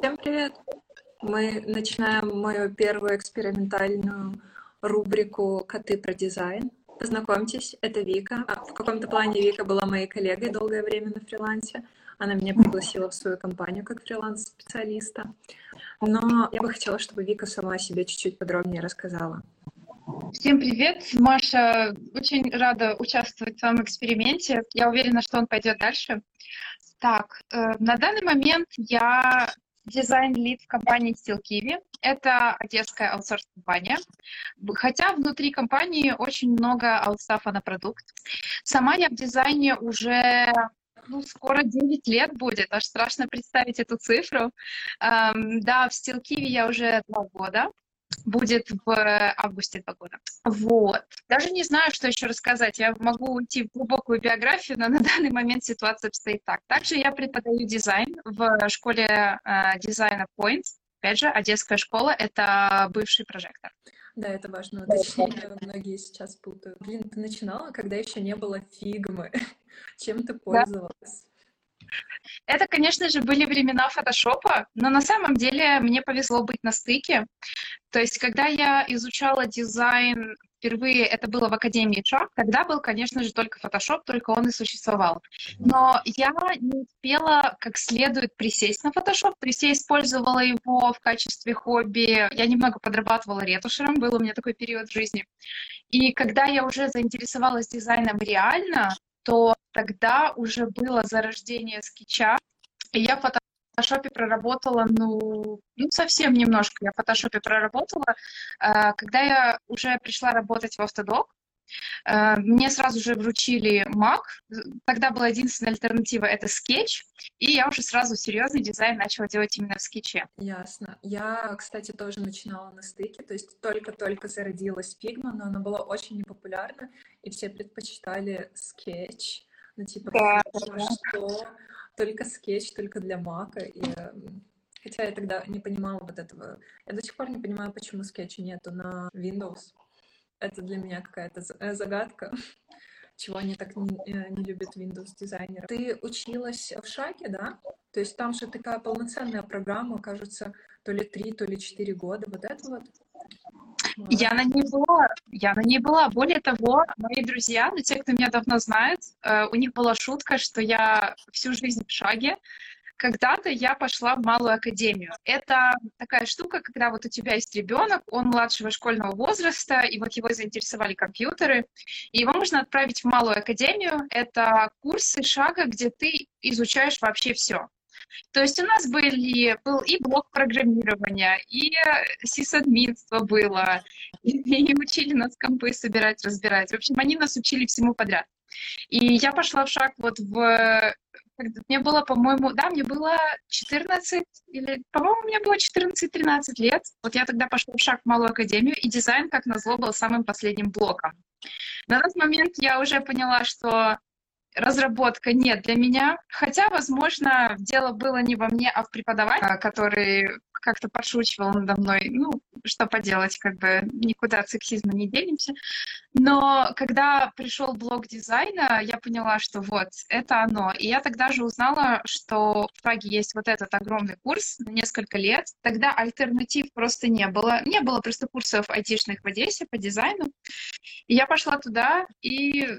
Всем привет! Мы начинаем мою первую экспериментальную рубрику «Коты про дизайн». Познакомьтесь, это Вика. А, в каком-то плане Вика была моей коллегой долгое время на фрилансе. Она меня пригласила в свою компанию как фриланс-специалиста. Но я бы хотела, чтобы Вика сама о себе чуть-чуть подробнее рассказала. Всем привет, Маша. Очень рада участвовать в своем эксперименте. Я уверена, что он пойдет дальше. Так, э, на данный момент я дизайн-лид в компании Steel Kiwi. Это одесская аутсорс-компания. Хотя внутри компании очень много аутстафа на продукт. Сама я в дизайне уже ну, скоро 9 лет будет, аж страшно представить эту цифру. Эм, да, в Kiwi я уже два года будет в августе два года. Вот. Даже не знаю, что еще рассказать. Я могу уйти в глубокую биографию, но на данный момент ситуация обстоит так. Также я преподаю дизайн в школе э, дизайна Points. Опять же, Одесская школа — это бывший прожектор. Да, это важно уточнение. Многие сейчас путают. Блин, ты начинала, когда еще не было фигмы. Чем ты пользовалась? Это, конечно же, были времена фотошопа, но на самом деле мне повезло быть на стыке. То есть, когда я изучала дизайн впервые, это было в Академии Шаг, тогда был, конечно же, только фотошоп, только он и существовал. Но я не успела как следует присесть на фотошоп, то есть я использовала его в качестве хобби. Я немного подрабатывала ретушером, был у меня такой период в жизни. И когда я уже заинтересовалась дизайном реально, то тогда уже было зарождение скетча, и я в фотошопе проработала, ну, ну, совсем немножко я в фотошопе проработала. Э, когда я уже пришла работать в Автодок, мне сразу же вручили Mac. Тогда была единственная альтернатива — это скетч. И я уже сразу серьезный дизайн начала делать именно в скетче. Ясно. Я, кстати, тоже начинала на стыке. То есть только-только зародилась Figma, но она была очень непопулярна, и все предпочитали скетч. Ну, типа, да, да. что только скетч, только для Mac а. И эм, Хотя я тогда не понимала вот этого. Я до сих пор не понимаю, почему скетча нету на Windows. Это для меня какая-то э, загадка, чего они так не, э, не любят Windows дизайнеры. Ты училась в Шаге, да? То есть там же такая полноценная программа, кажется, то ли три, то ли четыре года. Вот это вот. Я на ней была, я на ней была. Более того, мои друзья, ну, те, кто меня давно знает, э, у них была шутка, что я всю жизнь в шаге, когда-то я пошла в малую академию. Это такая штука, когда вот у тебя есть ребенок, он младшего школьного возраста, и вот его заинтересовали компьютеры, и его можно отправить в малую академию. Это курсы шага, где ты изучаешь вообще все. То есть у нас были, был и блок программирования, и сисадминство было, и, и учили нас компы собирать, разбирать. В общем, они нас учили всему подряд. И я пошла в шаг вот в мне было, по-моему, да, мне было 14, или, по-моему, мне было 14-13 лет. Вот я тогда пошла в шаг в малую академию, и дизайн, как назло, был самым последним блоком. На тот момент я уже поняла, что разработка нет для меня, хотя, возможно, дело было не во мне, а в преподавателе, который как-то подшучивал надо мной. Ну, что поделать, как бы никуда от сексизма не делимся. Но когда пришел блок дизайна, я поняла, что вот, это оно. И я тогда же узнала, что в Праге есть вот этот огромный курс на несколько лет. Тогда альтернатив просто не было. Не было просто курсов айтишных в Одессе по дизайну. И я пошла туда и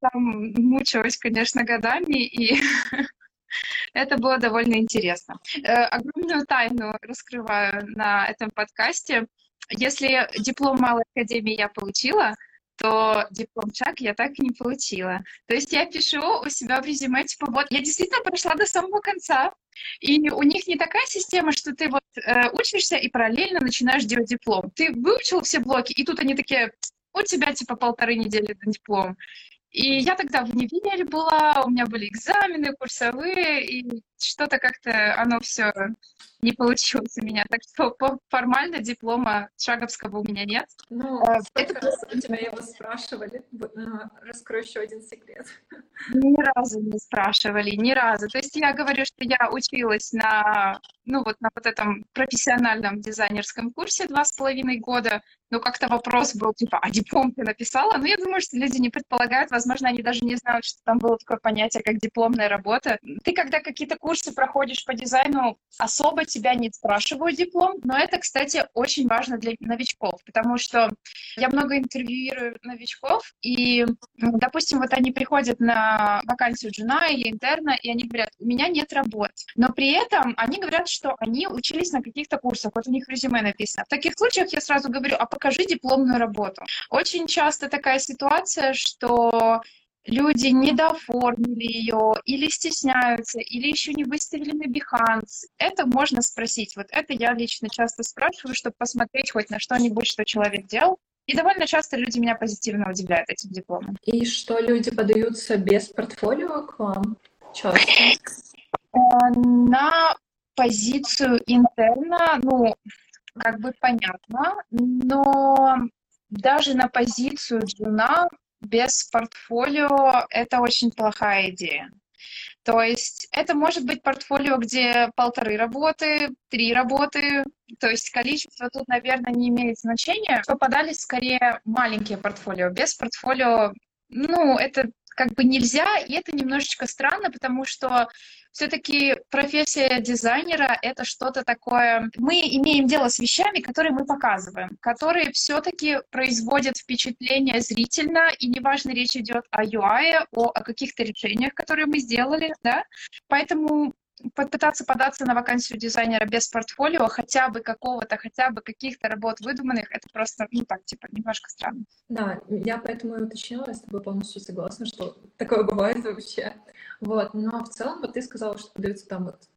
там мучилась, конечно, годами, и Это было довольно интересно. Э, огромную тайну раскрываю на этом подкасте. Если диплом Малой Академии я получила, то диплом ЧАК я так и не получила. То есть я пишу у себя в резюме, типа, вот, я действительно прошла до самого конца, и у них не такая система, что ты вот э, учишься и параллельно начинаешь делать диплом. Ты выучил все блоки, и тут они такие, у тебя типа полторы недели на диплом. И я тогда в универе была, у меня были экзамены курсовые, и что-то как-то оно все не получилось у меня. Так что формально диплома Шаговского у меня нет. Ну, а, сколько это... раз у тебя его спрашивали? Ну, раскрою еще один секрет. Ни разу не спрашивали, ни разу. То есть я говорю, что я училась на, ну вот на вот этом профессиональном дизайнерском курсе два с половиной года, но как-то вопрос был, типа, а диплом ты написала? Ну, я думаю, что люди не предполагают, возможно, они даже не знают, что там было такое понятие, как дипломная работа. Ты когда какие-то курсы курсы проходишь по дизайну, особо тебя не спрашивают диплом, но это, кстати, очень важно для новичков, потому что я много интервьюирую новичков, и, допустим, вот они приходят на вакансию джуна или интерна, и они говорят, у меня нет работ, но при этом они говорят, что они учились на каких-то курсах, вот у них резюме написано. В таких случаях я сразу говорю, а покажи дипломную работу. Очень часто такая ситуация, что люди недооформили ее, или стесняются, или еще не выставили на Behance. Это можно спросить. Вот это я лично часто спрашиваю, чтобы посмотреть хоть на что-нибудь, что человек делал. И довольно часто люди меня позитивно удивляют этим дипломом. И что люди подаются без портфолио к вам? Часто? Э, на позицию интерна, ну, как бы понятно, но даже на позицию джуна без портфолио это очень плохая идея. То есть это может быть портфолио, где полторы работы, три работы, то есть количество тут, наверное, не имеет значения. Попадались скорее маленькие портфолио. Без портфолио, ну, это как бы нельзя, и это немножечко странно, потому что все-таки профессия дизайнера — это что-то такое... Мы имеем дело с вещами, которые мы показываем, которые все-таки производят впечатление зрительно, и неважно, речь идет о UI, о, о каких-то решениях, которые мы сделали, да, поэтому попытаться податься на вакансию дизайнера без портфолио, хотя бы какого-то, хотя бы каких-то работ выдуманных, это просто, ну так, типа, немножко странно. Да, я поэтому и уточнила, я с тобой полностью согласна, что такое бывает вообще. Вот, но в целом, вот ты сказала, что подаются там вот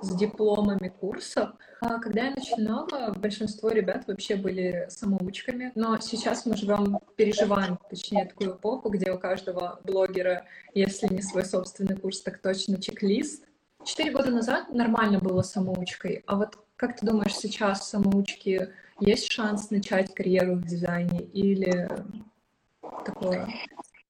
с дипломами курсов. А когда я начинала, большинство ребят вообще были самоучками, но сейчас мы живем, переживаем, точнее, такую эпоху, где у каждого блогера, если не свой собственный курс, так точно чек-лист, Четыре года назад нормально было самоучкой, а вот как ты думаешь, сейчас самоучки есть шанс начать карьеру в дизайне или такое?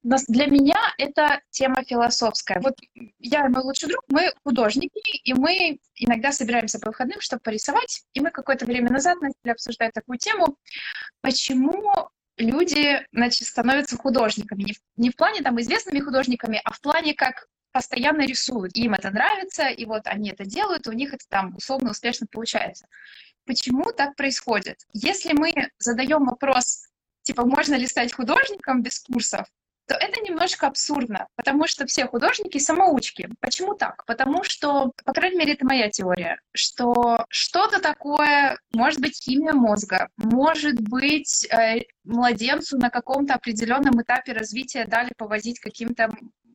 Для меня это тема философская. Вот я и мой лучший друг, мы художники, и мы иногда собираемся по выходным, чтобы порисовать. И мы какое-то время назад начали обсуждать такую тему, почему люди значит, становятся художниками. Не в, не в плане там известными художниками, а в плане как постоянно рисуют, им это нравится, и вот они это делают, у них это там условно успешно получается. Почему так происходит? Если мы задаем вопрос, типа, можно ли стать художником без курсов, то это немножко абсурдно, потому что все художники самоучки. Почему так? Потому что, по крайней мере, это моя теория, что что-то такое, может быть, химия мозга, может быть, э, младенцу на каком-то определенном этапе развития дали повозить каким-то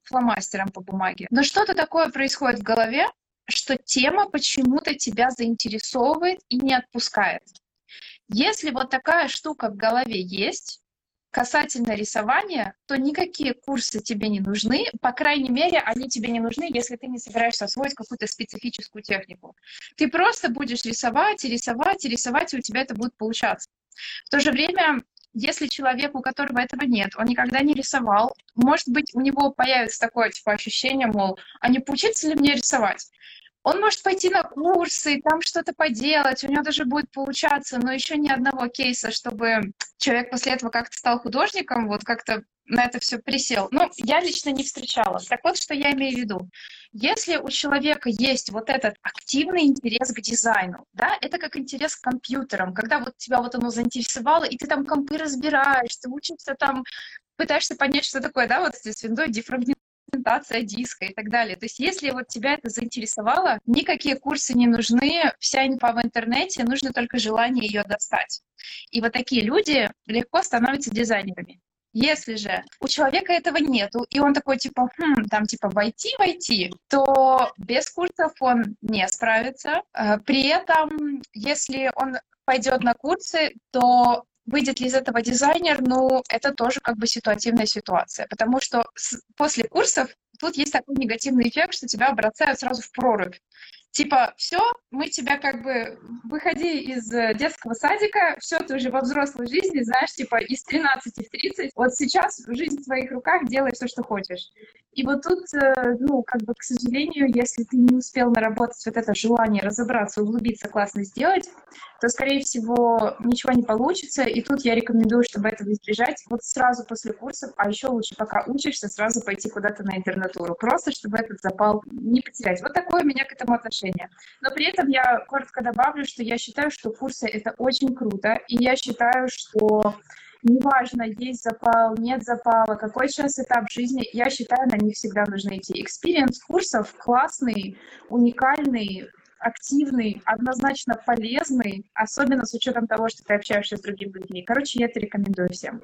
фломастером по бумаге. Но что-то такое происходит в голове, что тема почему-то тебя заинтересовывает и не отпускает. Если вот такая штука в голове есть, касательно рисования, то никакие курсы тебе не нужны. По крайней мере, они тебе не нужны, если ты не собираешься освоить какую-то специфическую технику. Ты просто будешь рисовать и рисовать и рисовать, и у тебя это будет получаться. В то же время если человек, у которого этого нет, он никогда не рисовал, может быть, у него появится такое типа ощущение, мол, а не поучиться ли мне рисовать? Он может пойти на курсы, там что-то поделать, у него даже будет получаться, но еще ни одного кейса, чтобы человек после этого как-то стал художником, вот как-то на это все присел. Ну, я лично не встречала. Так вот, что я имею в виду. Если у человека есть вот этот активный интерес к дизайну, да, это как интерес к компьютерам, когда вот тебя вот оно заинтересовало, и ты там компы разбираешь, ты учишься там, пытаешься понять, что такое, да, вот здесь виндой дефрагментация диска и так далее. То есть если вот тебя это заинтересовало, никакие курсы не нужны, вся инфа в интернете, нужно только желание ее достать. И вот такие люди легко становятся дизайнерами. Если же у человека этого нету, и он такой, типа, хм, там, типа, войти, войти, то без курсов он не справится. Э, при этом, если он пойдет на курсы, то выйдет ли из этого дизайнер, ну, это тоже как бы ситуативная ситуация, потому что после курсов тут есть такой негативный эффект, что тебя бросают сразу в прорубь типа, все, мы тебя как бы, выходи из э, детского садика, все, ты уже во взрослой жизни, знаешь, типа, из 13 в 30, вот сейчас жизнь в твоих руках, делай все, что хочешь. И вот тут, э, ну, как бы, к сожалению, если ты не успел наработать вот это желание разобраться, углубиться, классно сделать, то, скорее всего, ничего не получится. И тут я рекомендую, чтобы этого избежать, вот сразу после курсов, а еще лучше, пока учишься, сразу пойти куда-то на интернатуру, просто чтобы этот запал не потерять. Вот такое у меня к этому отношение. Но при этом я коротко добавлю, что я считаю, что курсы — это очень круто, и я считаю, что неважно, есть запал, нет запала, какой сейчас этап жизни, я считаю, на них всегда нужно идти. Experience курсов классный, уникальный, активный, однозначно полезный, особенно с учетом того, что ты общаешься с другими людьми. Короче, я это рекомендую всем.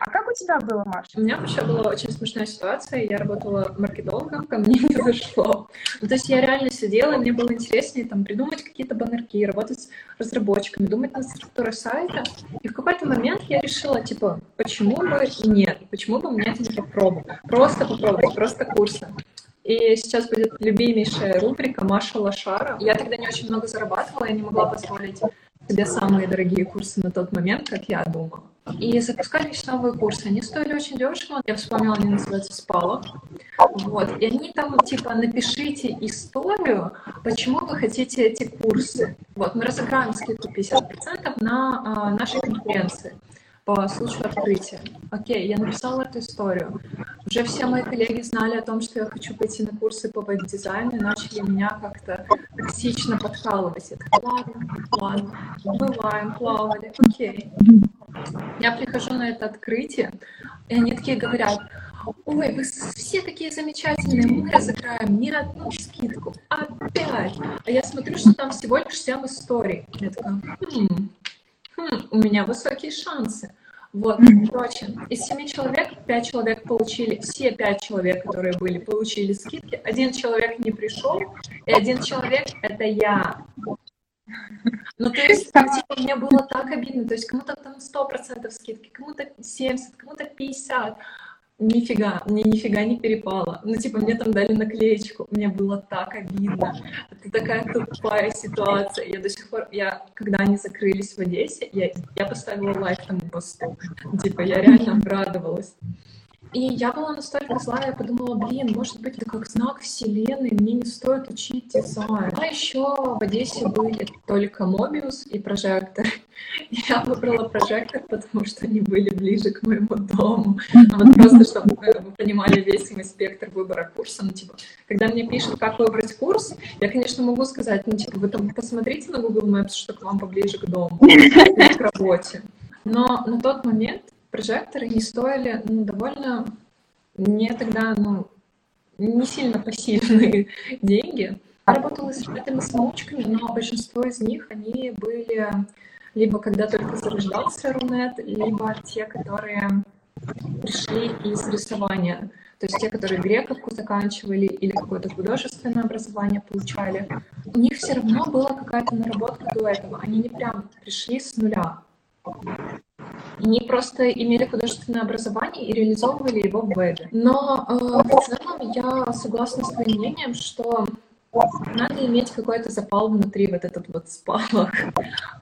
А как у тебя было, Маша? У меня вообще была очень смешная ситуация. Я работала маркетологом, ко мне не зашло. Ну, то есть я реально сидела, мне было интереснее там придумать какие-то баннерки, работать с разработчиками, думать над структурой сайта. И в какой-то момент я решила, типа, почему бы и нет? Почему бы мне это не попробовать? Просто попробовать, просто курсы. И сейчас будет любимейшая рубрика Маша Лошара. Я тогда не очень много зарабатывала, я не могла позволить себе самые дорогие курсы на тот момент, как я думала. И запускались новые курсы. Они стоили очень дешево. Я вспомнила, они называются «Спалах». Вот. И они там, типа, напишите историю, почему вы хотите эти курсы. Вот, мы разыграем скидку 50% на а, нашей конференции по случаю открытия. Окей, я написала эту историю. Уже все мои коллеги знали о том, что я хочу пойти на курсы по веб-дизайну и начали меня как-то токсично подкалывать. Я такая, ладно, ладно, бываем, плавали, окей. Я прихожу на это открытие, и они такие говорят, ой, вы все такие замечательные, мы разыграем не одну скидку, а пять. А я смотрю, что там всего лишь 7 историй. Я такая, хм, хм, у меня высокие шансы. Вот, короче, из семи человек пять человек получили, все пять человек, которые были, получили скидки. Один человек не пришел, и один человек — это я. Ну, то есть, типа, мне было так обидно. То есть, кому-то там сто процентов скидки, кому-то 70, кому-то 50 нифига, мне нифига не перепало. Ну, типа, мне там дали наклеечку, мне было так обидно. Это такая тупая ситуация. Я до сих пор, я, когда они закрылись в Одессе, я, я поставила лайк тому посту. Типа, я реально обрадовалась. И я была настолько злая, я подумала, блин, может быть, это как знак вселенной, мне не стоит учить дизайн. А еще в Одессе были только Мобиус и прожектор. Я выбрала прожектор, потому что они были ближе к моему дому. Ну, вот просто, чтобы вы понимали весь мой спектр выбора курса. Ну, типа, когда мне пишут, как выбрать курс, я, конечно, могу сказать, ну, типа, вы там посмотрите на Google Maps, что к вам поближе к дому, к работе. Но на тот момент прожекторы не стоили ну, довольно мне тогда ну, не сильно посильные деньги. Я работала с ребятами самоучками, но большинство из них, они были либо когда только зарождался Рунет, либо те, которые пришли из рисования. То есть те, которые грековку заканчивали или какое-то художественное образование получали. У них все равно была какая-то наработка до этого. Они не прям пришли с нуля. Они просто имели художественное образование и реализовывали его в вебе. Но э, в целом я согласна с твоим мнением, что надо иметь какой-то запал внутри, вот этот вот спалах,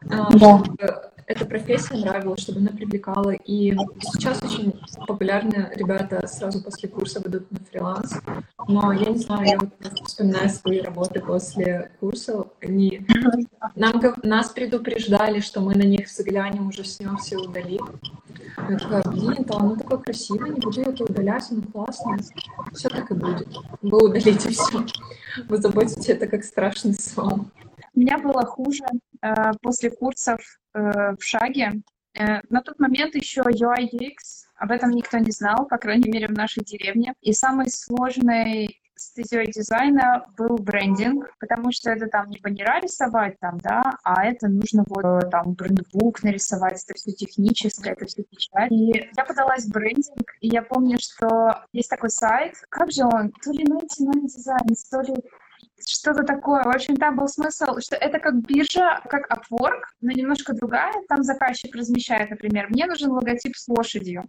да. чтобы эта профессия нравилась, чтобы она привлекала. И сейчас очень популярны ребята сразу после курса выйдут на фриланс. Но я не знаю, я вот вспоминаю свои работы после курса. Они... Нам, нас предупреждали, что мы на них взглянем, уже с ним все удалим. Я такая, блин, да, оно такое красивое, не буду это удалять, оно классное. Все так и будет. Вы удалите все. Вы заботите это как страшный сон. У меня было хуже после курсов э, в шаге. Э, на тот момент еще UI UX, об этом никто не знал, по крайней мере, в нашей деревне. И самой сложной стезей дизайна был брендинг, потому что это там не баннера рисовать, там, да, а это нужно вот там брендбук нарисовать, это все техническое, это все печать. И я подалась в брендинг, и я помню, что есть такой сайт, как же он, то ли 99 дизайн, то ли что-то такое. В общем, там был смысл, что это как биржа, как Upwork, но немножко другая. Там заказчик размещает, например, мне нужен логотип с лошадью.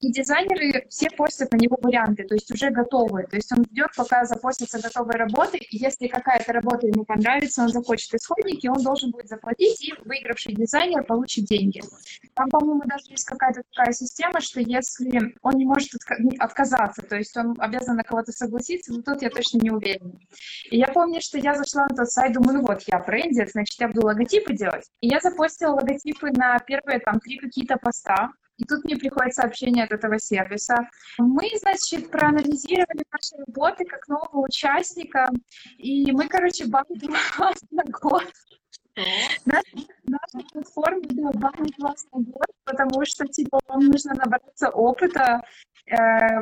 И дизайнеры все постят на него варианты, то есть уже готовые. То есть он ждет, пока запостятся готовые работы, и если какая-то работа ему понравится, он захочет исходники, он должен будет заплатить, и выигравший дизайнер получит деньги. Там, по-моему, даже есть какая-то такая система, что если он не может отказаться, то есть он обязан на кого-то согласиться, но тут я точно не уверена. И я помню, что я зашла на тот сайт, думаю, ну вот, я брендер, значит, я буду логотипы делать. И я запостила логотипы на первые там три какие-то поста, и тут мне приходит сообщение от этого сервиса. Мы, значит, проанализировали ваши работы как нового участника, и мы, короче, банким вас на год. Наша, наша платформа да, банит вас на год, потому что, типа, вам нужно набраться опыта,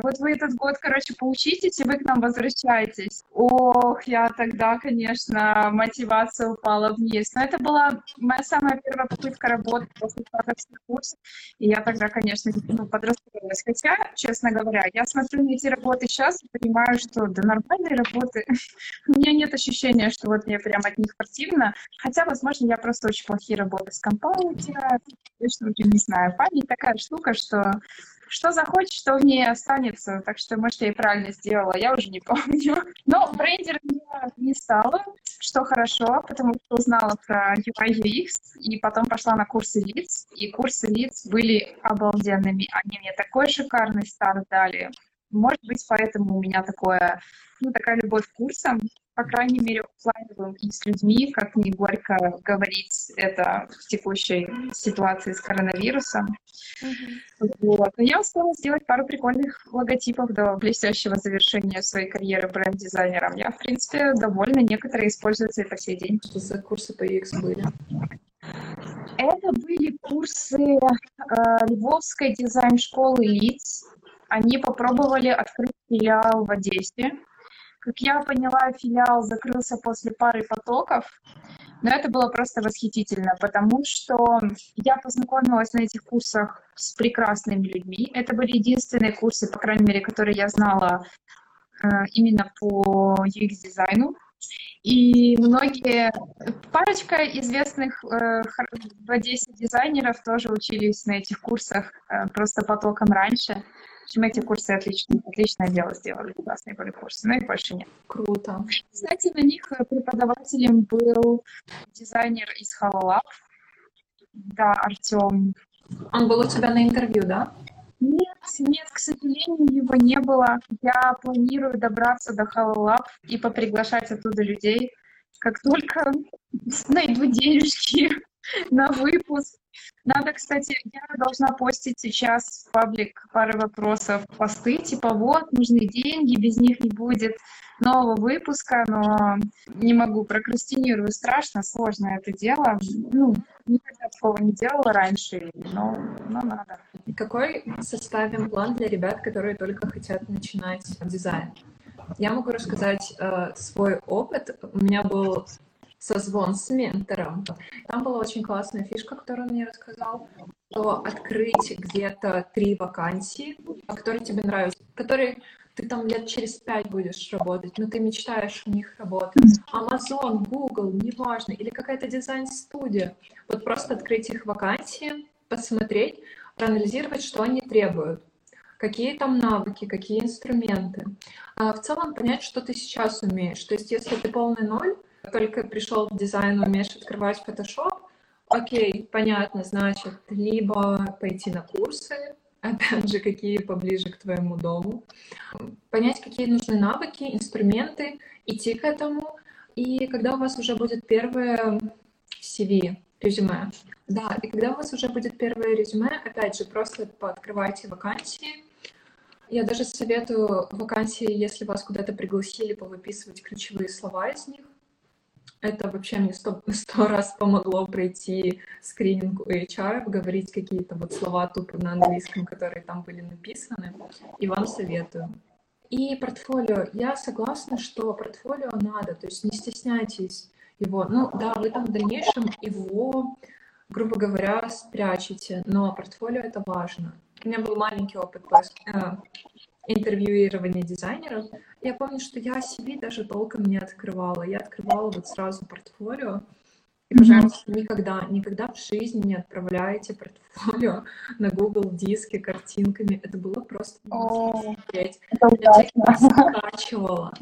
вот вы этот год, короче, поучитесь, и вы к нам возвращаетесь. Ох, я тогда, конечно, мотивация упала вниз. Но это была моя самая первая попытка работы после стартовских курсов, и я тогда, конечно, ну, подрастроилась. Хотя, честно говоря, я смотрю на эти работы сейчас и понимаю, что да нормальные работы. У меня нет ощущения, что вот мне прям от них противно. Хотя, возможно, я просто очень плохие работы с компанией Точно уже не знаю. Память такая штука, что что захочет, что в ней останется. Так что, может, я и правильно сделала, я уже не помню. Но брендером я не стала, что хорошо, потому что узнала про UI UX, и потом пошла на курсы лиц, и курсы лиц были обалденными. Они мне такой шикарный старт дали. Может быть, поэтому у меня такое, ну, такая любовь к курсам по крайней мере, офлайновым с людьми, как не горько говорить это в текущей ситуации с коронавирусом. Mm-hmm. Вот. Но я успела сделать пару прикольных логотипов до блестящего завершения своей карьеры бренд-дизайнером. Я, в принципе, довольна. Некоторые используются и по сей день. Что за курсы по UX были? Это были курсы э, Львовской дизайн-школы лиц. Они попробовали открыть филиал в Одессе. Как я поняла, филиал закрылся после пары потоков, но это было просто восхитительно, потому что я познакомилась на этих курсах с прекрасными людьми. Это были единственные курсы, по крайней мере, которые я знала э, именно по UX-дизайну. И многие, парочка известных э, в Одессе дизайнеров тоже учились на этих курсах э, просто потоком раньше. В общем, эти курсы отлично, отличное дело сделали, классные были курсы, но их больше нет. Круто. Кстати, на них преподавателем был дизайнер из Halolab, да, Артем. Он был у тебя на интервью, да? Нет, нет, к сожалению, его не было. Я планирую добраться до Halolab и поприглашать оттуда людей, как только найду денежки на выпуск. Надо, кстати, я должна постить сейчас в паблик пару вопросов, посты, типа вот, нужны деньги, без них не будет нового выпуска, но не могу, прокрастинирую, страшно, сложно это дело. Ну, никогда такого не делала раньше, но, но надо. Какой составим план для ребят, которые только хотят начинать дизайн? Я могу рассказать э, свой опыт. У меня был созвон с ментором. Там была очень классная фишка, которую он мне рассказал, что открыть где-то три вакансии, которые тебе нравятся, которые ты там лет через пять будешь работать, но ты мечтаешь в них работать. Amazon, Google, неважно, или какая-то дизайн-студия. Вот просто открыть их вакансии, посмотреть, проанализировать, что они требуют какие там навыки, какие инструменты. А в целом понять, что ты сейчас умеешь. То есть если ты полный ноль, только пришел в дизайн, умеешь открывать Photoshop, окей, понятно, значит, либо пойти на курсы, опять же, какие поближе к твоему дому, понять, какие нужны навыки, инструменты, идти к этому, и когда у вас уже будет первое CV, резюме, да, и когда у вас уже будет первое резюме, опять же, просто пооткрывайте вакансии, я даже советую вакансии, если вас куда-то пригласили, повыписывать ключевые слова из них, это вообще мне сто, сто раз помогло пройти скрининг у HR, говорить какие-то вот слова тупо на английском, которые там были написаны, и вам советую. И портфолио. Я согласна, что портфолио надо, то есть не стесняйтесь его. Ну да, вы там в дальнейшем его, грубо говоря, спрячете, но портфолио это важно. У меня был маленький опыт э, интервьюирования дизайнеров, я помню, что я себе даже толком не открывала. Я открывала вот сразу портфолио И, пожалуйста, mm-hmm. никогда, никогда в жизни не отправляйте портфолио на Google диски картинками. Это было просто oh, смотреть. Я скачивала.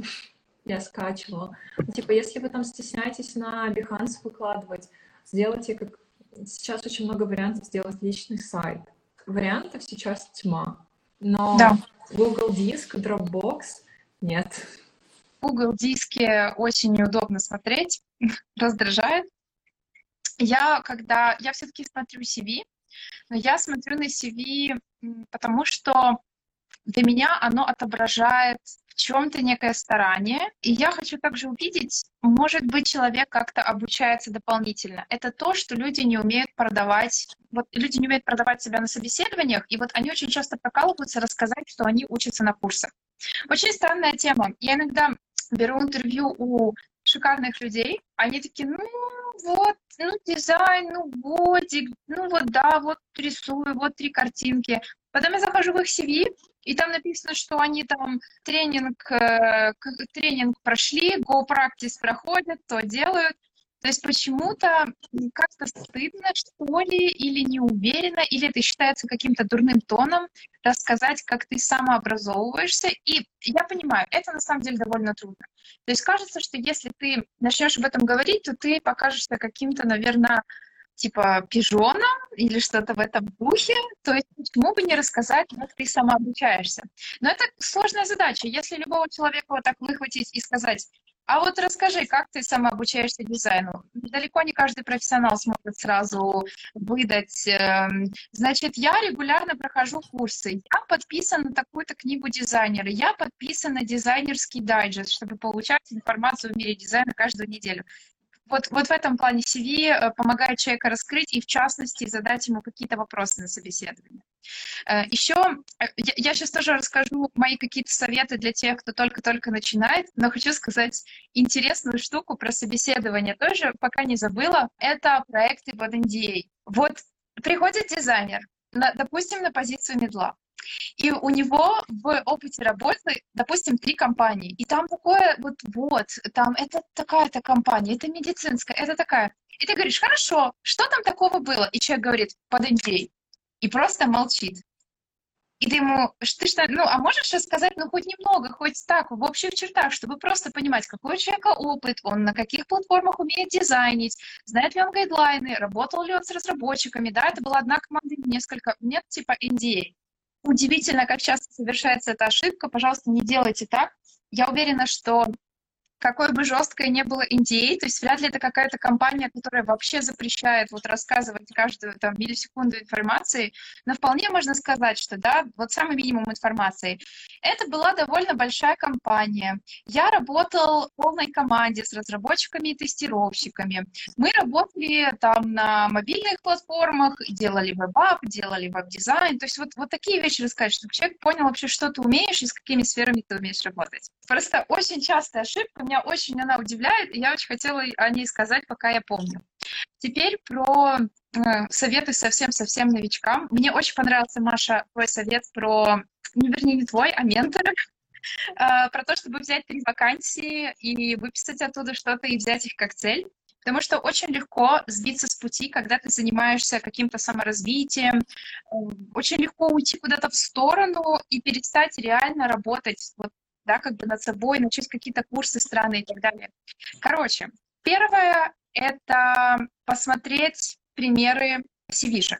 Я скачивала. Типа, если вы там стесняетесь на Behance выкладывать, сделайте как... Сейчас очень много вариантов сделать личный сайт. Вариантов сейчас тьма. Но да. Google Диск, Dropbox нет. Google диски очень неудобно смотреть, раздражает я когда я все-таки смотрю CV, но я смотрю на CV, потому что для меня оно отображает в чем-то некое старание, и я хочу также увидеть, может быть, человек как-то обучается дополнительно. Это то, что люди не умеют продавать. Вот люди не умеют продавать себя на собеседованиях, и вот они очень часто прокалываются рассказать, что они учатся на курсах. Очень странная тема. Я иногда беру интервью у шикарных людей, они такие, ну, вот, ну, дизайн, ну, годик, ну, вот, да, вот рисую, вот три картинки. Потом я захожу в их CV, и там написано, что они там тренинг, э, тренинг прошли, Go Practice проходят, то делают. То есть почему-то как-то стыдно, что ли, или не уверена, или это считается каким-то дурным тоном рассказать, как ты самообразовываешься. И я понимаю, это на самом деле довольно трудно. То есть кажется, что если ты начнешь об этом говорить, то ты покажешься каким-то, наверное, типа пижоном или что-то в этом духе, то есть почему бы не рассказать, как ты сама обучаешься. Но это сложная задача. Если любого человека вот так выхватить и сказать, а вот расскажи, как ты сама обучаешься дизайну? Далеко не каждый профессионал сможет сразу выдать. Эм, значит, я регулярно прохожу курсы. Я подписан на такую-то книгу дизайнера. Я подписан на дизайнерский дайджест, чтобы получать информацию в мире дизайна каждую неделю вот, вот в этом плане CV э, помогает человека раскрыть и, в частности, задать ему какие-то вопросы на собеседовании. Э, Еще э, я, я сейчас тоже расскажу мои какие-то советы для тех, кто только-только начинает, но хочу сказать интересную штуку про собеседование тоже, пока не забыла. Это проекты под NDA. Вот приходит дизайнер, на, допустим, на позицию медла. И у него в опыте работы, допустим, три компании. И там такое вот, вот, там это такая-то компания, это медицинская, это такая. И ты говоришь, хорошо, что там такого было? И человек говорит, под NDA. И просто молчит. И ты ему, ты что, ну, а можешь рассказать, ну, хоть немного, хоть так, в общих чертах, чтобы просто понимать, какой у человека опыт, он на каких платформах умеет дизайнить, знает ли он гайдлайны, работал ли он с разработчиками, да, это была одна команда, несколько, нет, типа NDA. Удивительно, как часто совершается эта ошибка. Пожалуйста, не делайте так. Я уверена, что какой бы жесткой не было NDA, то есть вряд ли это какая-то компания, которая вообще запрещает вот рассказывать каждую там миллисекунду информации, но вполне можно сказать, что да, вот самый минимум информации. Это была довольно большая компания. Я работал в полной команде с разработчиками и тестировщиками. Мы работали там на мобильных платформах, делали web app, делали веб-дизайн, то есть вот, вот такие вещи рассказать, чтобы человек понял вообще, что ты умеешь и с какими сферами ты умеешь работать. Просто очень частая ошибка, меня очень она удивляет, и я очень хотела о ней сказать, пока я помню. Теперь про э, советы совсем-совсем новичкам. Мне очень понравился, Маша, твой совет про, ну, вернее, не твой, а ментор, э, про то, чтобы взять три вакансии и выписать оттуда что-то и взять их как цель. Потому что очень легко сбиться с пути, когда ты занимаешься каким-то саморазвитием. Э, очень легко уйти куда-то в сторону и перестать реально работать вот да, как бы над собой, начать какие-то курсы страны и так далее. Короче, первое — это посмотреть примеры cv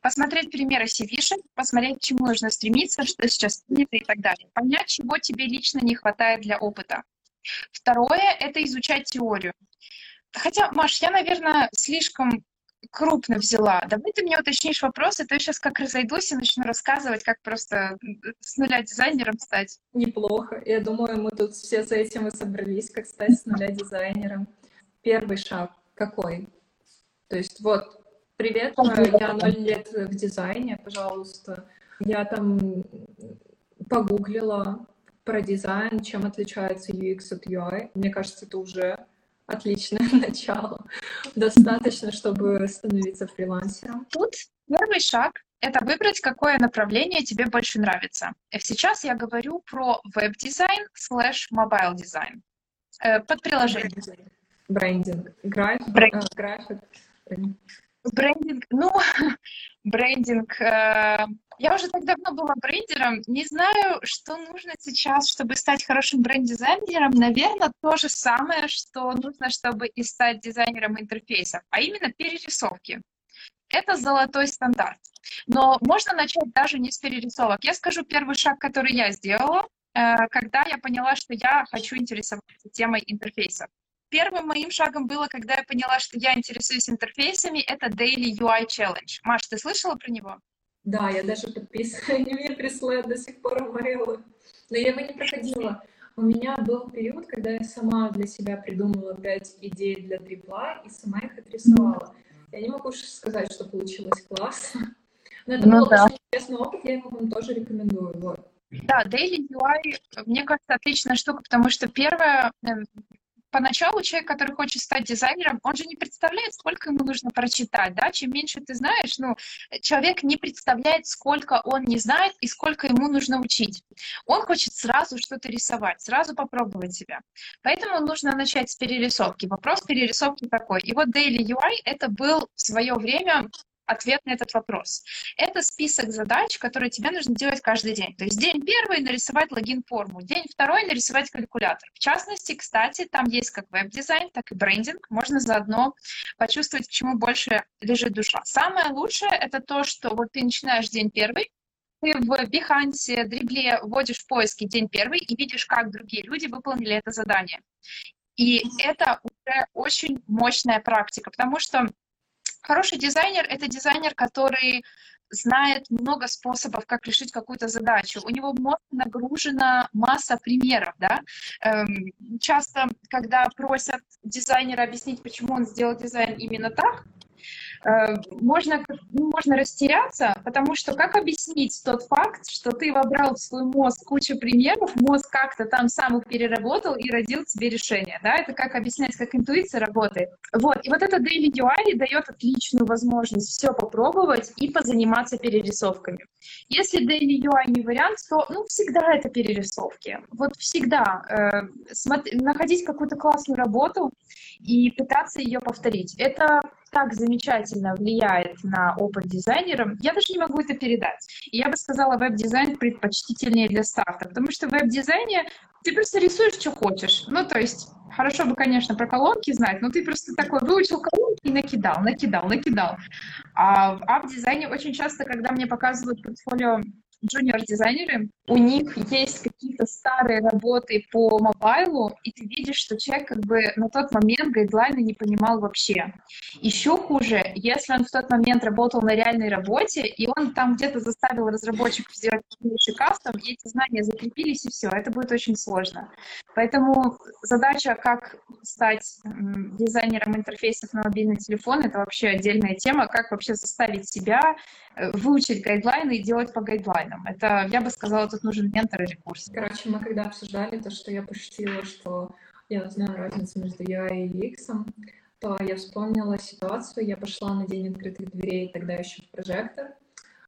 Посмотреть примеры cv посмотреть, к чему нужно стремиться, что сейчас принято и так далее. Понять, чего тебе лично не хватает для опыта. Второе — это изучать теорию. Хотя, Маш, я, наверное, слишком крупно взяла. Давай ты мне уточнишь вопросы, то я сейчас как разойдусь и начну рассказывать, как просто с нуля дизайнером стать. Неплохо. Я думаю, мы тут все за этим и собрались, как стать с нуля дизайнером. Первый шаг какой? То есть вот, привет, я ноль лет в дизайне, пожалуйста. Я там погуглила про дизайн, чем отличается UX от UI. Мне кажется, это уже отличное начало. Достаточно, чтобы становиться фрилансером. Тут первый шаг — это выбрать, какое направление тебе больше нравится. Сейчас я говорю про веб-дизайн slash mobile дизайн под приложение. Брендинг. График. Брендинг. Э, график. Брендинг, ну, брендинг. Э, я уже так давно была брендером, не знаю, что нужно сейчас, чтобы стать хорошим бренд-дизайнером. Наверное, то же самое, что нужно, чтобы и стать дизайнером интерфейсов, а именно перерисовки. Это золотой стандарт. Но можно начать даже не с перерисовок. Я скажу первый шаг, который я сделала, э, когда я поняла, что я хочу интересоваться темой интерфейсов. Первым моим шагом было, когда я поняла, что я интересуюсь интерфейсами, это Daily UI Challenge. Маш, ты слышала про него? Да, я даже подписана, они мне присылают до сих пор мейлы. Но я его не проходила. У меня был период, когда я сама для себя придумала пять идей для трипла и сама их отрисовала. Я не могу сказать, что получилось классно. Но это ну, был да. очень интересный опыт, я его вам тоже рекомендую. Вот. Да, Daily UI, мне кажется, отличная штука, потому что первое, эм, поначалу человек, который хочет стать дизайнером, он же не представляет, сколько ему нужно прочитать, да, чем меньше ты знаешь, ну, человек не представляет, сколько он не знает и сколько ему нужно учить. Он хочет сразу что-то рисовать, сразу попробовать себя. Поэтому нужно начать с перерисовки. Вопрос перерисовки такой. И вот Daily UI это был в свое время ответ на этот вопрос. Это список задач, которые тебе нужно делать каждый день. То есть день первый нарисовать логин-форму, день второй нарисовать калькулятор. В частности, кстати, там есть как веб-дизайн, так и брендинг. Можно заодно почувствовать, к чему больше лежит душа. Самое лучшее — это то, что вот ты начинаешь день первый, ты в Behance, Дрибле вводишь в поиски день первый и видишь, как другие люди выполнили это задание. И это уже очень мощная практика, потому что Хороший дизайнер — это дизайнер, который знает много способов, как решить какую-то задачу. У него мозг нагружена масса примеров, да. Эм, часто, когда просят дизайнера объяснить, почему он сделал дизайн именно так, можно, ну, можно растеряться, потому что как объяснить тот факт, что ты вобрал в свой мозг кучу примеров, мозг как-то там сам их переработал и родил тебе решение, да, это как объяснять, как интуиция работает. Вот, и вот это Daily UI дает отличную возможность все попробовать и позаниматься перерисовками. Если Daily UI не вариант, то, ну, всегда это перерисовки. Вот всегда э, смотри, находить какую-то классную работу и пытаться ее повторить. Это так замечательно влияет на опыт дизайнера, я даже не могу это передать. И я бы сказала, веб-дизайн предпочтительнее для старта, потому что в веб-дизайне ты просто рисуешь, что хочешь. Ну, то есть, хорошо бы, конечно, про колонки знать, но ты просто такой выучил колонки и накидал, накидал, накидал. А в ап-дизайне очень часто, когда мне показывают портфолио джуниор-дизайнеры, у них есть какие-то старые работы по мобайлу, и ты видишь, что человек как бы на тот момент гайдлайны не понимал вообще. Еще хуже, если он в тот момент работал на реальной работе, и он там где-то заставил разработчиков сделать лучший кастом, и эти знания закрепились, и все, это будет очень сложно. Поэтому задача, как стать дизайнером интерфейсов на мобильный телефон, это вообще отдельная тема, как вообще заставить себя выучить гайдлайны и делать по гайдлайнам. Это, я бы сказала, тут нужен ментор или курс. Короче, мы когда обсуждали то, что я пошутила, что я знаю разницу между UI и UX, то я вспомнила ситуацию, я пошла на день открытых дверей, тогда еще в прожектор,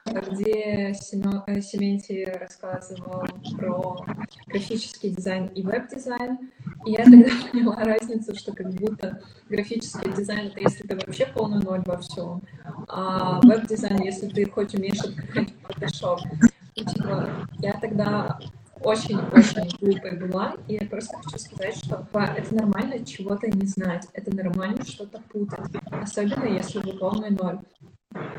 где э, Сементий рассказывал про графический дизайн и веб-дизайн. И я тогда поняла разницу, что как будто графический дизайн — это если ты вообще полный ноль во всем, а веб-дизайн, если ты хоть умеешь открыть Photoshop. И, типа, я тогда очень-очень глупой была, и я просто хочу сказать, что это нормально чего-то не знать, это нормально что-то путать, особенно если вы полный ноль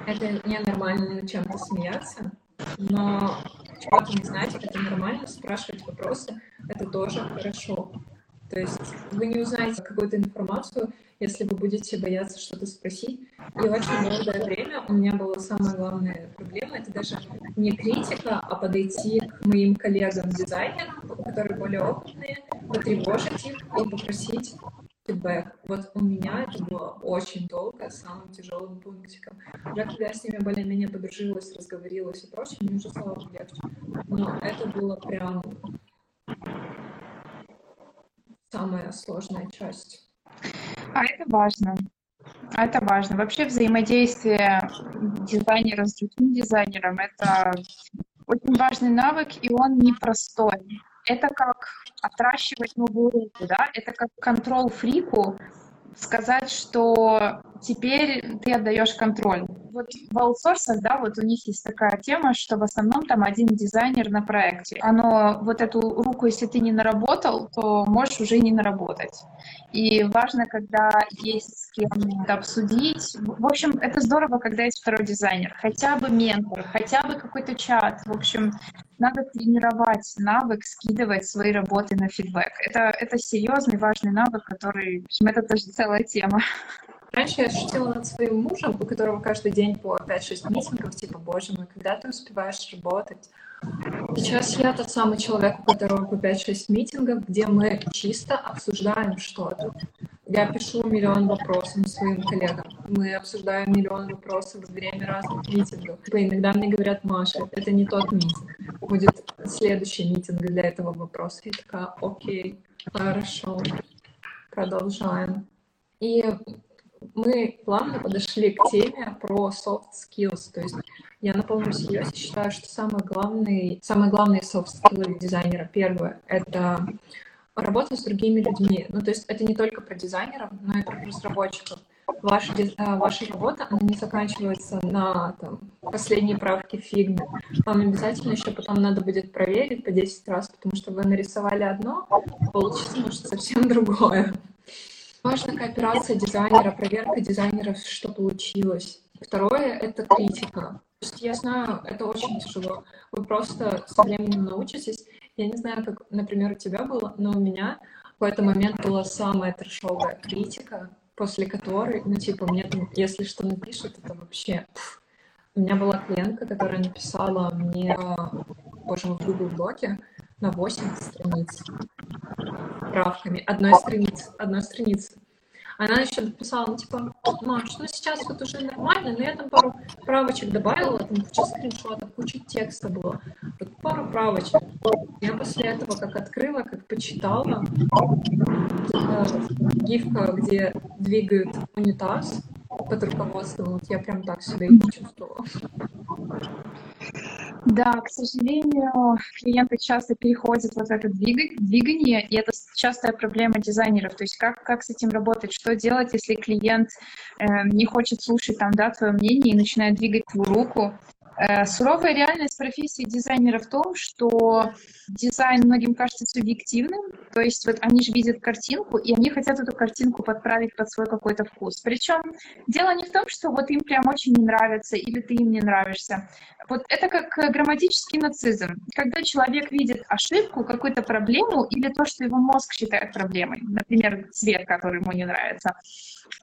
это ненормально над чем-то смеяться, но чего-то не знать, это нормально, спрашивать вопросы, это тоже хорошо. То есть вы не узнаете какую-то информацию, если вы будете бояться что-то спросить. И очень долгое время у меня была самая главная проблема, это даже не критика, а подойти к моим коллегам-дизайнерам, которые более опытные, потревожить их и попросить фидбэк. Вот у меня это было очень долго, самым тяжелым пунктиком. Уже когда я с ними более-менее подружилась, разговорилась и прочее, мне уже стало легче. Но это было прям самая сложная часть. А это важно. А это важно. Вообще взаимодействие дизайнера с другим дизайнером — это очень важный навык, и он непростой. Это как отращивать новую руку, да, это как контрол фрику сказать, что теперь ты отдаешь контроль. Вот в аутсорсах, да, вот у них есть такая тема, что в основном там один дизайнер на проекте. Оно, вот эту руку, если ты не наработал, то можешь уже не наработать. И важно, когда есть с кем обсудить. В общем, это здорово, когда есть второй дизайнер. Хотя бы ментор, хотя бы какой-то чат. В общем, надо тренировать навык, скидывать свои работы на фидбэк. Это, это серьезный, важный навык, который, в общем, это тоже целая тема. Раньше я шутила над своим мужем, у которого каждый день по 5-6 митингов, типа, боже мой, когда ты успеваешь работать? Сейчас я тот самый человек, у которого по 5-6 митингов, где мы чисто обсуждаем что-то. Я пишу миллион вопросов своим коллегам. Мы обсуждаем миллион вопросов во время разных митингов. Типа иногда мне говорят, Маша, это не тот митинг. Будет следующий митинг для этого вопроса. Я такая, окей, хорошо, продолжаем. И мы плавно подошли к теме про soft skills. То есть я на полном серьезе считаю, что самый главный, главные soft skills дизайнера, первое, это работа с другими людьми. Ну, то есть это не только про дизайнеров, но и про разработчиков. Ваша, а, ваша работа, она не заканчивается на там, последней правке фигмы. Вам обязательно еще потом надо будет проверить по 10 раз, потому что вы нарисовали одно, получится может совсем другое. Важна кооперация дизайнера, проверка дизайнеров, что получилось. Второе — это критика. Есть я знаю, это очень тяжело. Вы просто со временем научитесь. Я не знаю, как, например, у тебя было, но у меня в какой-то момент была самая трешовая критика, после которой, ну, типа, мне там, если что напишут, это вообще... У меня была клиентка, которая написала мне, боже мой, в Google блоке на 8 страниц правками одной страницы, одной страницы. Она еще написала, типа, Маш, ну сейчас вот уже нормально, но я там пару правочек добавила, там куча скриншотов, куча текста было, вот пару правочек. Я после этого как открыла, как почитала, э, гифка, где двигают унитаз под руководством, вот я прям так себя и почувствовала. Да, к сожалению, клиенты часто переходят вот это двигание, и это частая проблема дизайнеров. То есть как, как с этим работать, что делать, если клиент э, не хочет слушать там, да, твое мнение и начинает двигать твою руку, суровая реальность профессии дизайнера в том, что дизайн многим кажется субъективным, то есть вот они же видят картинку, и они хотят эту картинку подправить под свой какой-то вкус. Причем дело не в том, что вот им прям очень не нравится или ты им не нравишься. Вот это как грамматический нацизм. Когда человек видит ошибку, какую-то проблему или то, что его мозг считает проблемой, например, цвет, который ему не нравится,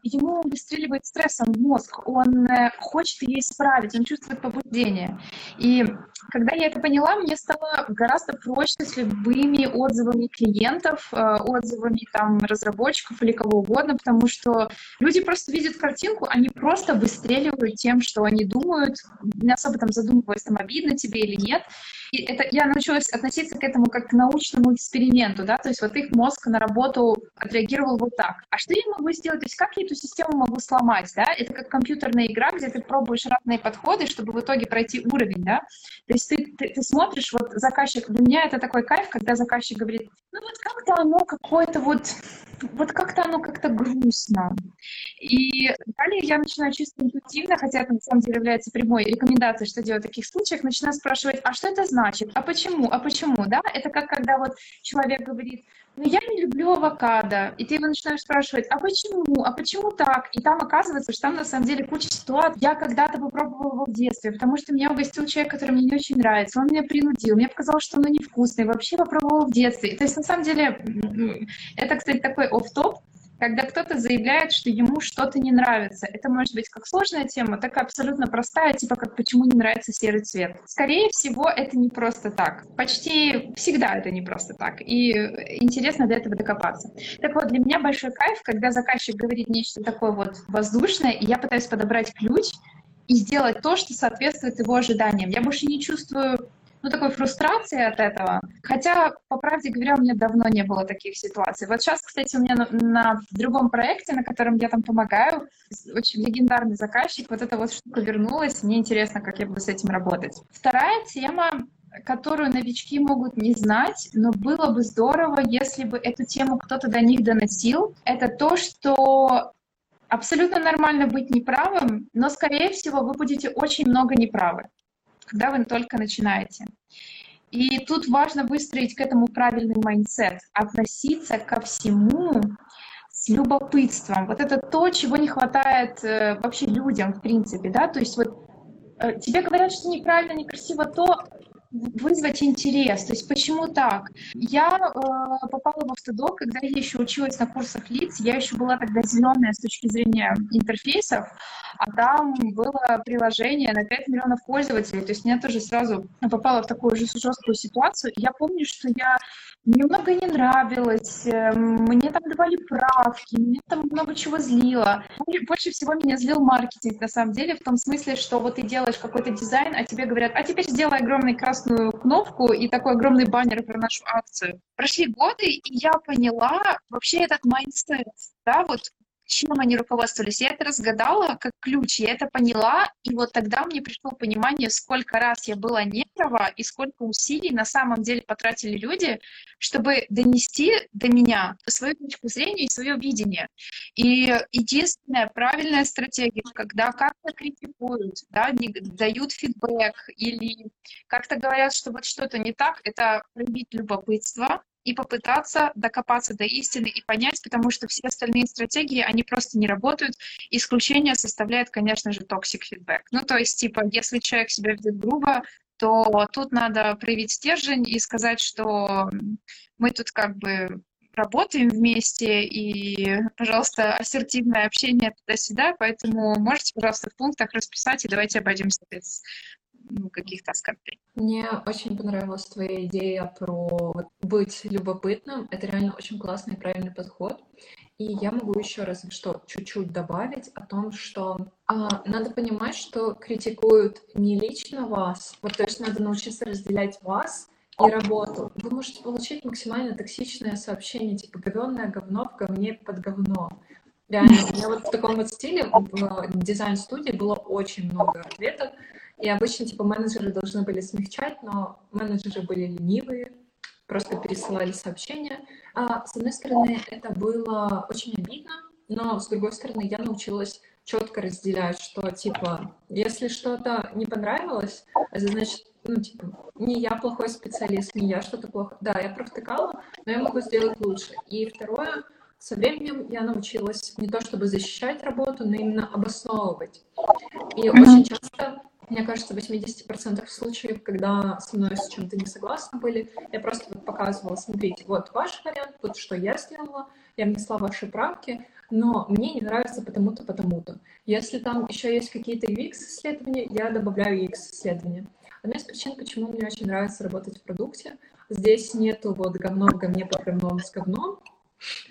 ему выстреливает стрессом мозг, он э, хочет ее исправить, он чувствует побуждение. И когда я это поняла, мне стало гораздо проще с любыми отзывами клиентов, э, отзывами там разработчиков или кого угодно, потому что люди просто видят картинку, они просто выстреливают тем, что они думают, не особо там задумываясь, там обидно тебе или нет. И это, я научилась относиться к этому как к научному эксперименту, да, то есть вот их мозг на работу отреагировал вот так. А что я могу сделать? То есть как эту систему могу сломать, да? Это как компьютерная игра, где ты пробуешь разные подходы, чтобы в итоге пройти уровень, да? То есть ты, ты, ты смотришь, вот заказчик, для меня это такой кайф, когда заказчик говорит, ну вот как-то оно какое-то вот, вот как-то оно как-то грустно. И далее я начинаю чисто интуитивно, хотя это на самом деле является прямой рекомендацией, что делать в таких случаях, начинаю спрашивать, а что это значит, а почему, а почему, да? Это как когда вот человек говорит, ну я не люблю авокадо, и ты его начинаешь спрашивать, а почему, а почему так? И там оказывается, что там на самом деле куча ситуаций. Я когда-то попробовала его в детстве, потому что меня угостил человек, который мне не очень нравится, он меня принудил, мне показалось, что оно невкусное, вообще попробовала в детстве. То есть на самом деле это, кстати, такой оф-топ, когда кто-то заявляет, что ему что-то не нравится. Это может быть как сложная тема, так и абсолютно простая, типа как почему не нравится серый цвет. Скорее всего, это не просто так. Почти всегда это не просто так. И интересно до этого докопаться. Так вот, для меня большой кайф, когда заказчик говорит нечто такое вот воздушное, и я пытаюсь подобрать ключ и сделать то, что соответствует его ожиданиям. Я больше не чувствую ну, такой фрустрации от этого. Хотя, по правде говоря, у меня давно не было таких ситуаций. Вот сейчас, кстати, у меня на, на другом проекте, на котором я там помогаю, очень легендарный заказчик, вот эта вот штука вернулась, мне интересно, как я буду с этим работать. Вторая тема которую новички могут не знать, но было бы здорово, если бы эту тему кто-то до них доносил. Это то, что абсолютно нормально быть неправым, но, скорее всего, вы будете очень много неправы, когда вы только начинаете. И тут важно выстроить к этому правильный mindset, относиться ко всему с любопытством. Вот это то, чего не хватает э, вообще людям, в принципе, да, то есть вот э, тебе говорят, что неправильно, некрасиво то, вызвать интерес. То есть почему так? Я э, попала в Autodoc, когда я еще училась на курсах лиц, я еще была тогда зеленая с точки зрения интерфейсов, а там было приложение на 5 миллионов пользователей. То есть меня тоже сразу попала в такую же жесткую ситуацию. Я помню, что я мне много не нравилось, эм, мне там давали правки, мне там много чего злило. Больше всего меня злил маркетинг, на самом деле, в том смысле, что вот ты делаешь какой-то дизайн, а тебе говорят, а теперь сделай огромный красную кнопку и такой огромный баннер про нашу акцию. Прошли годы, и я поняла вообще этот mindset, да, вот чем они руководствовались. Я это разгадала как ключ, я это поняла, и вот тогда мне пришло понимание, сколько раз я была не права и сколько усилий на самом деле потратили люди, чтобы донести до меня свою точку зрения и свое видение. И единственная правильная стратегия, когда как-то критикуют, да, не, дают фидбэк или как-то говорят, что вот что-то не так, это проявить любопытство, и попытаться докопаться до истины и понять, потому что все остальные стратегии, они просто не работают. Исключение составляет, конечно же, toxic feedback. Ну, то есть, типа, если человек себя ведет грубо, то тут надо проявить стержень и сказать, что мы тут как бы работаем вместе, и, пожалуйста, ассертивное общение туда-сюда, поэтому можете, пожалуйста, в пунктах расписать, и давайте обойдемся без ну, каких-то оскорблений. Мне очень понравилась твоя идея про быть любопытным. Это реально очень классный и правильный подход. И я могу еще раз что чуть-чуть добавить о том, что а, надо понимать, что критикуют не лично вас, вот то есть надо научиться разделять вас и работу. Вы можете получить максимально токсичное сообщение, типа говенное говно в говне под говно. Реально, у меня вот в таком вот стиле в дизайн-студии было очень много ответов, и обычно, типа, менеджеры должны были смягчать, но менеджеры были ленивые, просто пересылали сообщения. А, с одной стороны, это было очень обидно, но с другой стороны, я научилась четко разделять, что, типа, если что-то не понравилось, это значит, ну, типа, не я плохой специалист, не я что-то плохо. Да, я провтыкала, но я могу сделать лучше. И второе, со временем я научилась не то чтобы защищать работу, но именно обосновывать. И mm-hmm. очень часто мне кажется, в 80% случаев, когда со мной с чем-то не согласны были, я просто вот показывала, смотрите, вот ваш вариант, вот что я сделала, я внесла ваши правки, но мне не нравится потому-то, потому-то. Если там еще есть какие-то UX-исследования, я добавляю UX-исследования. Одна из причин, почему мне очень нравится работать в продукте, здесь нету вот говно в говне говном с говном,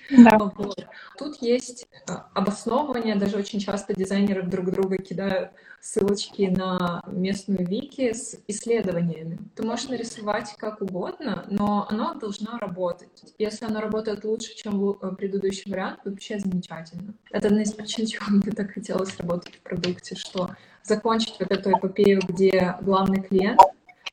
да. Вот. Тут есть а, обосновывание, даже очень часто дизайнеры друг друга кидают ссылочки на местную вики с исследованиями. Ты можешь нарисовать как угодно, но оно должно работать. Если оно работает лучше, чем э, предыдущий вариант, вообще замечательно. Это одна из причин, чего мне так хотелось работать в продукте, что закончить вот эту эпопею, где главный клиент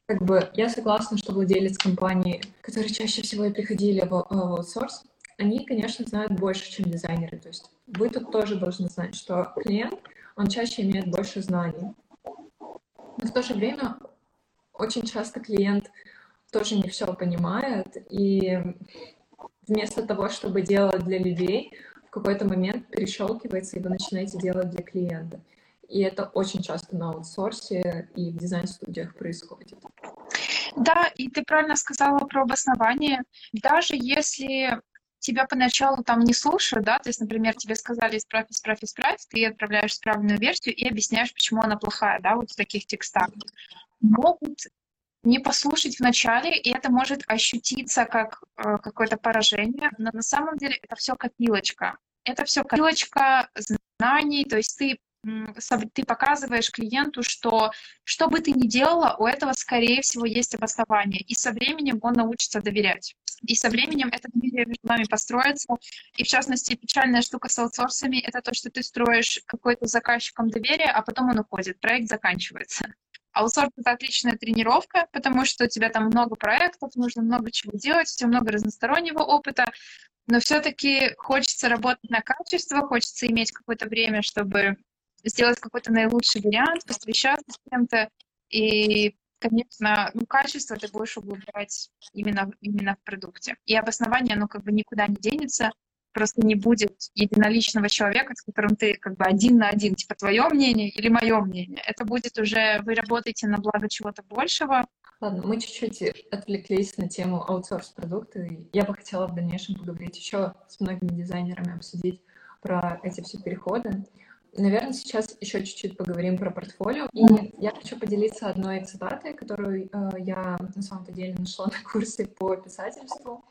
как бы я согласна, что владелец компании, которые чаще всего и приходили в, в аутсорс, они, конечно, знают больше, чем дизайнеры. То есть вы тут тоже должны знать, что клиент, он чаще имеет больше знаний. Но в то же время очень часто клиент тоже не все понимает, и вместо того, чтобы делать для людей, в какой-то момент перещелкивается, и вы начинаете делать для клиента. И это очень часто на аутсорсе и в дизайн-студиях происходит. Да, и ты правильно сказала про обоснование. Даже если тебя поначалу там не слушают, да, то есть, например, тебе сказали исправь, исправь, исправь, ты отправляешь исправленную версию и объясняешь, почему она плохая, да, вот в таких текстах. Могут не послушать вначале, и это может ощутиться как э, какое-то поражение, но на самом деле это все копилочка. Это все копилочка знаний, то есть ты ты показываешь клиенту, что что бы ты ни делала, у этого, скорее всего, есть обоснование. И со временем он научится доверять. И со временем это доверие между вами построится. И, в частности, печальная штука с аутсорсами — это то, что ты строишь какой-то заказчиком доверие, а потом он уходит, проект заканчивается. Аутсорс — это отличная тренировка, потому что у тебя там много проектов, нужно много чего делать, у тебя много разностороннего опыта, но все-таки хочется работать на качество, хочется иметь какое-то время, чтобы сделать какой-то наилучший вариант, посвящаться с кем-то. И, конечно, ну, качество ты будешь углублять именно, именно в продукте. И обоснование, оно как бы никуда не денется, просто не будет единоличного человека, с которым ты как бы один на один, типа твое мнение или мое мнение. Это будет уже, вы работаете на благо чего-то большего, Ладно, мы чуть-чуть отвлеклись на тему аутсорс-продукта. Я бы хотела в дальнейшем поговорить еще с многими дизайнерами, обсудить про эти все переходы. Наверное, сейчас еще чуть-чуть поговорим про портфолио. И я хочу поделиться одной цитатой, которую э, я на самом-то деле нашла на курсе по писательству.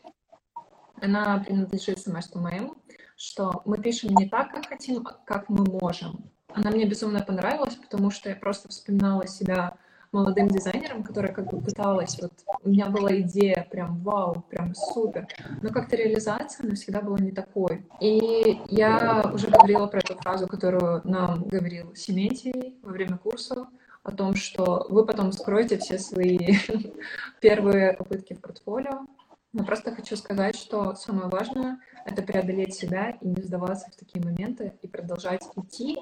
Она принадлежит семестру моему, что мы пишем не так, как хотим, а как мы можем. Она мне безумно понравилась, потому что я просто вспоминала себя молодым дизайнером, которая как бы пыталась, вот у меня была идея прям вау, прям супер, но как-то реализация, она всегда была не такой. И я уже говорила про эту фразу, которую нам говорил Сементий во время курса, о том, что вы потом скроете все свои первые попытки в портфолио. Но просто хочу сказать, что самое важное — это преодолеть себя и не сдаваться в такие моменты и продолжать идти,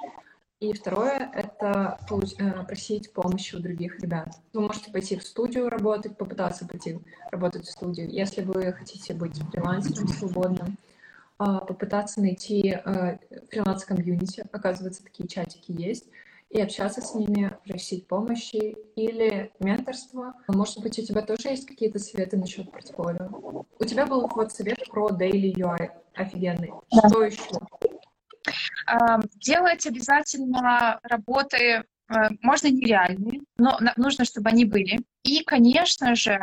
и второе — это э, просить помощи у других ребят. Вы можете пойти в студию работать, попытаться пойти работать в студию. Если вы хотите быть фрилансером свободным, а, попытаться найти э, фриланс-комьюнити, оказывается, такие чатики есть, и общаться с ними, просить помощи или менторство. Может быть, у тебя тоже есть какие-то советы насчет портфолио? У тебя был вот совет про Daily UI офигенный. Да. Что еще? Делать обязательно работы э, можно нереальные, но нужно, чтобы они были. И, конечно же,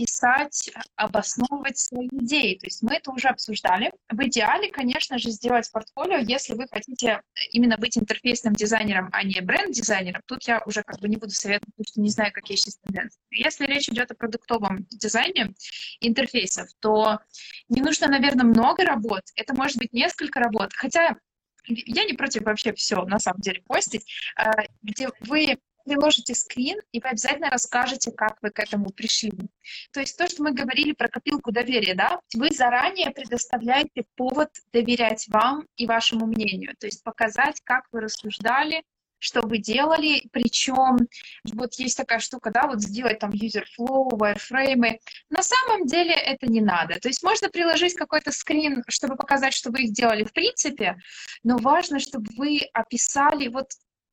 писать, обосновывать свои идеи. То есть мы это уже обсуждали. В идеале, конечно же, сделать портфолио, если вы хотите именно быть интерфейсным дизайнером, а не бренд-дизайнером. Тут я уже как бы не буду советовать, потому что не знаю, какие сейчас тенденции. Если речь идет о продуктовом дизайне интерфейсов, то не нужно, наверное, много работ. Это может быть несколько работ. Хотя я не против вообще все, на самом деле, постить, а, где вы приложите скрин, и вы обязательно расскажете, как вы к этому пришли. То есть то, что мы говорили про копилку доверия, да, вы заранее предоставляете повод доверять вам и вашему мнению, то есть показать, как вы рассуждали, что вы делали, причем вот есть такая штука, да, вот сделать там user flow, wireframe. На самом деле это не надо. То есть можно приложить какой-то скрин, чтобы показать, что вы их делали в принципе, но важно, чтобы вы описали вот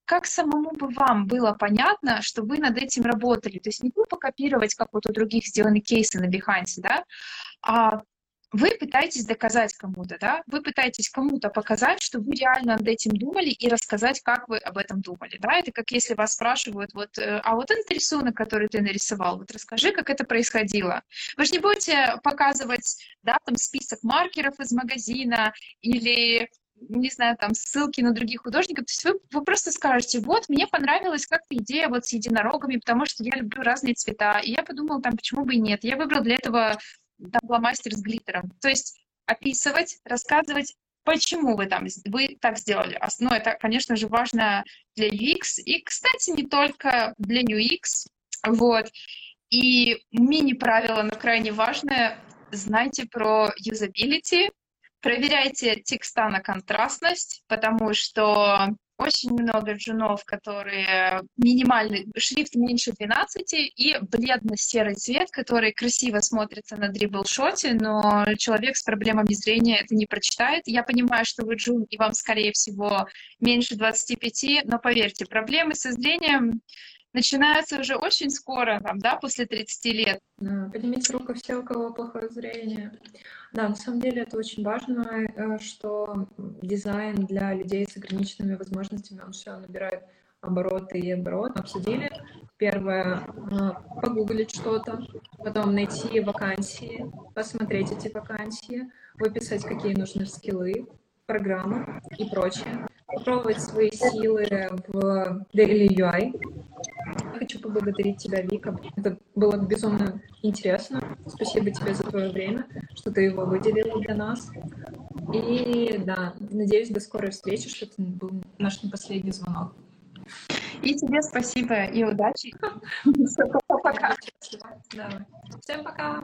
как самому бы вам было понятно, что вы над этим работали. То есть не тупо копировать, как вот у других сделаны кейсы на Behance, да, а вы пытаетесь доказать кому-то, да, вы пытаетесь кому-то показать, что вы реально над этим думали и рассказать, как вы об этом думали, да, это как если вас спрашивают, вот, э, а вот этот рисунок, который ты нарисовал, вот расскажи, как это происходило. Вы же не будете показывать, да, там список маркеров из магазина или не знаю, там, ссылки на других художников. То есть вы, вы просто скажете, вот, мне понравилась как-то идея вот с единорогами, потому что я люблю разные цвета. И я подумала, там, почему бы и нет. Я выбрал для этого там фломастер с глиттером. То есть описывать, рассказывать, почему вы там вы так сделали. Ну, это, конечно же, важно для UX. И, кстати, не только для UX. Вот. И мини-правило, но крайне важное, знайте про юзабилити, проверяйте текста на контрастность, потому что очень много джунов, которые минимальный, шрифт меньше 12 и бледно-серый цвет, который красиво смотрится на дриблшоте, но человек с проблемами зрения это не прочитает. Я понимаю, что вы джун и вам, скорее всего, меньше 25, но поверьте, проблемы со зрением начинаются уже очень скоро, там, да, после 30 лет. Поднимите руку все, у кого плохое зрение. Да, на самом деле это очень важно, э, что дизайн для людей с ограниченными возможностями, он все набирает обороты и обороты. Обсудили. Первое, э, погуглить что-то, потом найти вакансии, посмотреть эти вакансии, выписать, какие нужны скиллы, программы и прочее. Попробовать свои силы в Daily UI. Хочу поблагодарить тебя, Вика. Это было безумно интересно. Спасибо тебе за твое время, что ты его выделила для нас. И да, надеюсь, до скорой встречи, что это был наш не последний звонок. И тебе спасибо и удачи. Пока. Всем пока.